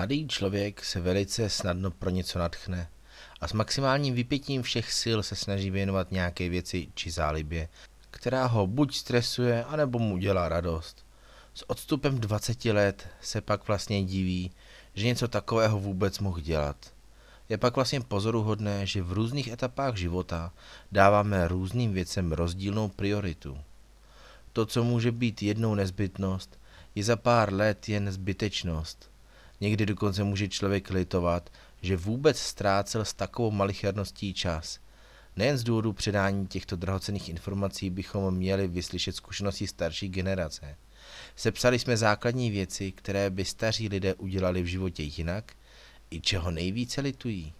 Mladý člověk se velice snadno pro něco natchne a s maximálním vypětím všech sil se snaží věnovat nějaké věci či zálibě, která ho buď stresuje, anebo mu dělá radost. S odstupem 20 let se pak vlastně diví, že něco takového vůbec mohl dělat. Je pak vlastně pozoruhodné, že v různých etapách života dáváme různým věcem rozdílnou prioritu. To, co může být jednou nezbytnost, je za pár let jen zbytečnost. Někdy dokonce může člověk litovat, že vůbec ztrácel s takovou malicherností čas. Nejen z důvodu předání těchto drahocených informací bychom měli vyslyšet zkušenosti starší generace. Sepsali jsme základní věci, které by staří lidé udělali v životě jinak, i čeho nejvíce litují.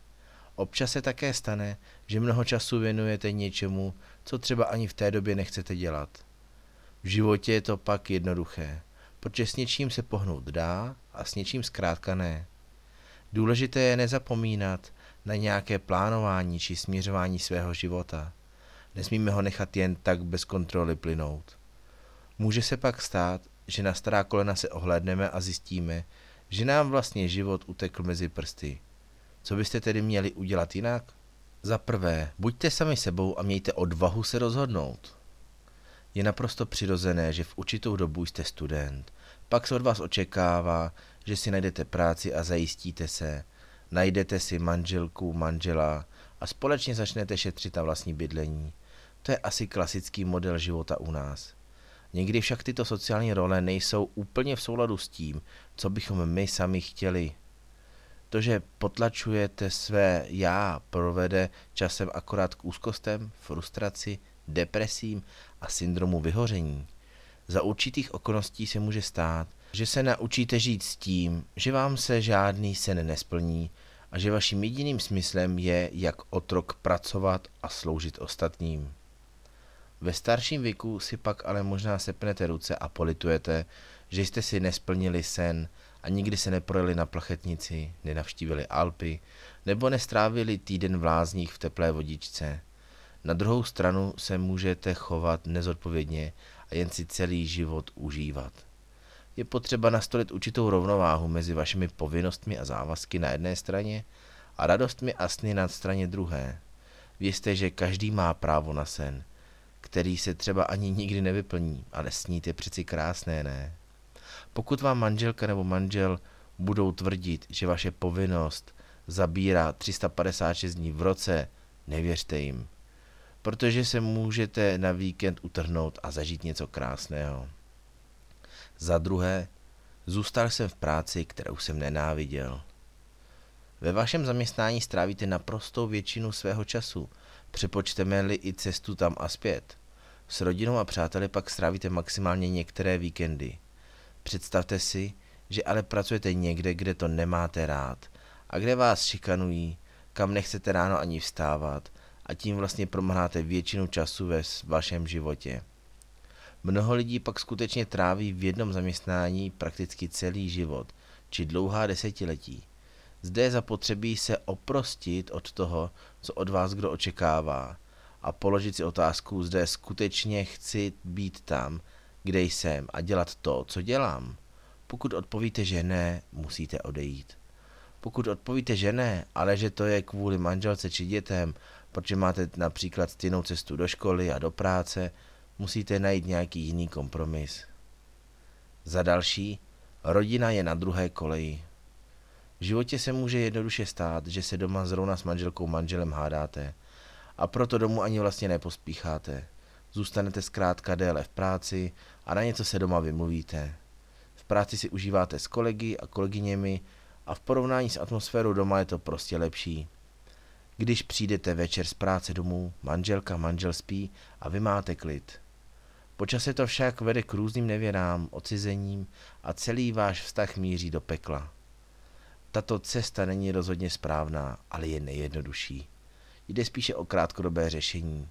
Občas se také stane, že mnoho času věnujete něčemu, co třeba ani v té době nechcete dělat. V životě je to pak jednoduché, protože s něčím se pohnout dá a s něčím zkrátka ne. Důležité je nezapomínat na nějaké plánování či směřování svého života. Nesmíme ho nechat jen tak bez kontroly plynout. Může se pak stát, že na stará kolena se ohlédneme a zjistíme, že nám vlastně život utekl mezi prsty. Co byste tedy měli udělat jinak? Za prvé, buďte sami sebou a mějte odvahu se rozhodnout. Je naprosto přirozené, že v určitou dobu jste student. Pak se od vás očekává, že si najdete práci a zajistíte se. Najdete si manželku, manžela a společně začnete šetřit na vlastní bydlení. To je asi klasický model života u nás. Někdy však tyto sociální role nejsou úplně v souladu s tím, co bychom my sami chtěli. To, že potlačujete své já, provede časem akorát k úzkostem, frustraci, depresím a syndromu vyhoření. Za určitých okolností se může stát, že se naučíte žít s tím, že vám se žádný sen nesplní a že vaším jediným smyslem je, jak otrok pracovat a sloužit ostatním. Ve starším věku si pak ale možná sepnete ruce a politujete, že jste si nesplnili sen a nikdy se neprojeli na plachetnici, nenavštívili Alpy nebo nestrávili týden v lázních v teplé vodičce. Na druhou stranu se můžete chovat nezodpovědně a jen si celý život užívat. Je potřeba nastolit určitou rovnováhu mezi vašimi povinnostmi a závazky na jedné straně a radostmi a sny na straně druhé. Vězte, že každý má právo na sen, který se třeba ani nikdy nevyplní, ale snít je přeci krásné, ne? Pokud vám manželka nebo manžel budou tvrdit, že vaše povinnost zabírá 356 dní v roce, nevěřte jim protože se můžete na víkend utrhnout a zažít něco krásného. Za druhé, zůstal jsem v práci, kterou jsem nenáviděl. Ve vašem zaměstnání strávíte naprostou většinu svého času, přepočteme-li i cestu tam a zpět. S rodinou a přáteli pak strávíte maximálně některé víkendy. Představte si, že ale pracujete někde, kde to nemáte rád a kde vás šikanují, kam nechcete ráno ani vstávat a tím vlastně promrháte většinu času ve vašem životě. Mnoho lidí pak skutečně tráví v jednom zaměstnání prakticky celý život, či dlouhá desetiletí. Zde je zapotřebí se oprostit od toho, co od vás kdo očekává a položit si otázku, zde skutečně chci být tam, kde jsem a dělat to, co dělám. Pokud odpovíte, že ne, musíte odejít. Pokud odpovíte, že ne, ale že to je kvůli manželce či dětem, protože máte například stejnou cestu do školy a do práce, musíte najít nějaký jiný kompromis. Za další, rodina je na druhé koleji. V životě se může jednoduše stát, že se doma zrovna s manželkou manželem hádáte a proto domů ani vlastně nepospícháte. Zůstanete zkrátka déle v práci a na něco se doma vymluvíte. V práci si užíváte s kolegy a kolegyněmi a v porovnání s atmosférou doma je to prostě lepší. Když přijdete večer z práce domů, manželka, manžel spí a vy máte klid. Počase to však vede k různým nevěrám, ocizením a celý váš vztah míří do pekla. Tato cesta není rozhodně správná, ale je nejjednodušší. Jde spíše o krátkodobé řešení.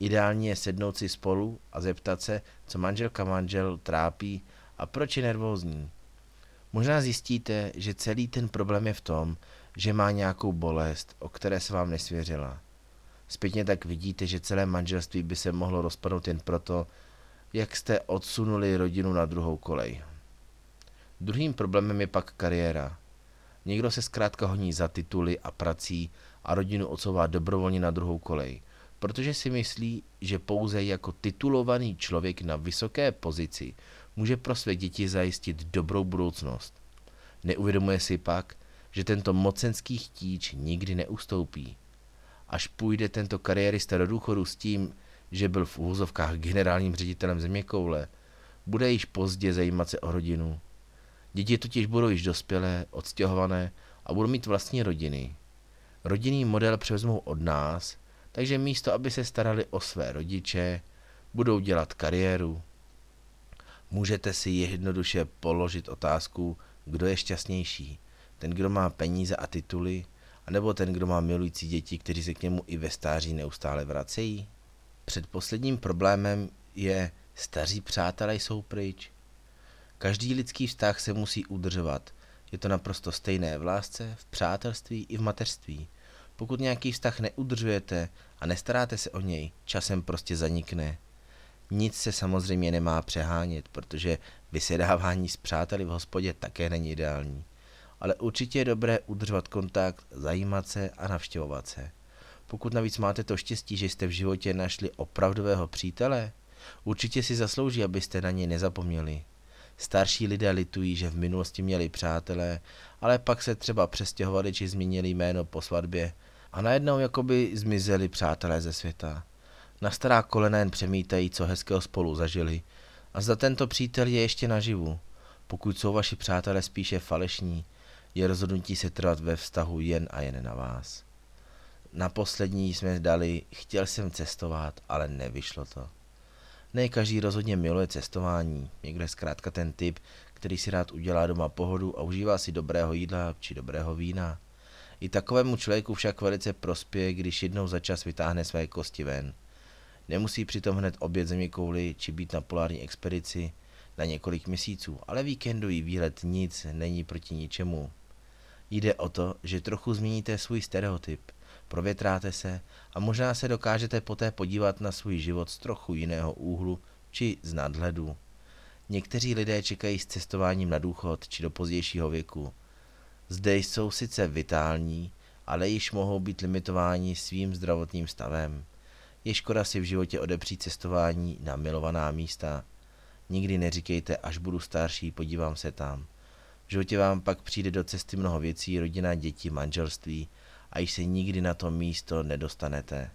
Ideální je sednout si spolu a zeptat se, co manželka manžel trápí a proč je nervózní. Možná zjistíte, že celý ten problém je v tom, že má nějakou bolest, o které se vám nesvěřila. Zpětně tak vidíte, že celé manželství by se mohlo rozpadnout jen proto, jak jste odsunuli rodinu na druhou kolej. Druhým problémem je pak kariéra. Někdo se zkrátka honí za tituly a prací a rodinu odsouvá dobrovolně na druhou kolej, protože si myslí, že pouze jako titulovaný člověk na vysoké pozici může pro své děti zajistit dobrou budoucnost. Neuvědomuje si pak, že tento mocenský chtíč nikdy neustoupí. Až půjde tento kariérista do důchodu s tím, že byl v úvozovkách generálním ředitelem země koule, bude již pozdě zajímat se o rodinu. Děti totiž budou již dospělé, odstěhované a budou mít vlastní rodiny. Rodinný model převezmou od nás, takže místo, aby se starali o své rodiče, budou dělat kariéru. Můžete si jednoduše položit otázku, kdo je šťastnější. Ten, kdo má peníze a tituly, anebo ten, kdo má milující děti, kteří se k němu i ve stáří neustále vracejí? Předposledním problémem je, staří přátelé jsou pryč. Každý lidský vztah se musí udržovat. Je to naprosto stejné v lásce, v přátelství i v mateřství. Pokud nějaký vztah neudržujete a nestaráte se o něj, časem prostě zanikne. Nic se samozřejmě nemá přehánět, protože vysedávání s přáteli v hospodě také není ideální. Ale určitě je dobré udržovat kontakt, zajímat se a navštěvovat se. Pokud navíc máte to štěstí, že jste v životě našli opravdového přítele, určitě si zaslouží, abyste na něj nezapomněli. Starší lidé litují, že v minulosti měli přátelé, ale pak se třeba přestěhovali či změnili jméno po svatbě a najednou jakoby zmizeli přátelé ze světa. Na stará kolena jen přemítají, co hezkého spolu zažili a zda tento přítel je ještě naživu. Pokud jsou vaši přátelé spíše falešní, je rozhodnutí se trvat ve vztahu jen a jen na vás. Na poslední jsme dali, chtěl jsem cestovat, ale nevyšlo to. Ne každý rozhodně miluje cestování, někdo je zkrátka ten typ, který si rád udělá doma pohodu a užívá si dobrého jídla či dobrého vína. I takovému člověku však velice prospěje, když jednou za čas vytáhne své kosti ven. Nemusí přitom hned obět země kouli či být na polární expedici na několik měsíců, ale víkendový výlet nic není proti ničemu. Jde o to, že trochu změníte svůj stereotyp, provětráte se a možná se dokážete poté podívat na svůj život z trochu jiného úhlu či z nadhledu. Někteří lidé čekají s cestováním na důchod či do pozdějšího věku. Zde jsou sice vitální, ale již mohou být limitováni svým zdravotním stavem. Je škoda si v životě odepřít cestování na milovaná místa. Nikdy neříkejte, až budu starší, podívám se tam. V životě vám pak přijde do cesty mnoho věcí, rodina, děti, manželství a již se nikdy na to místo nedostanete.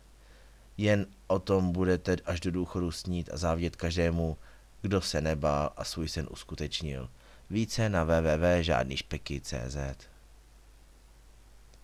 Jen o tom budete až do důchodu snít a závidět každému, kdo se nebál a svůj sen uskutečnil. Více na www.žádnyšpeky.cz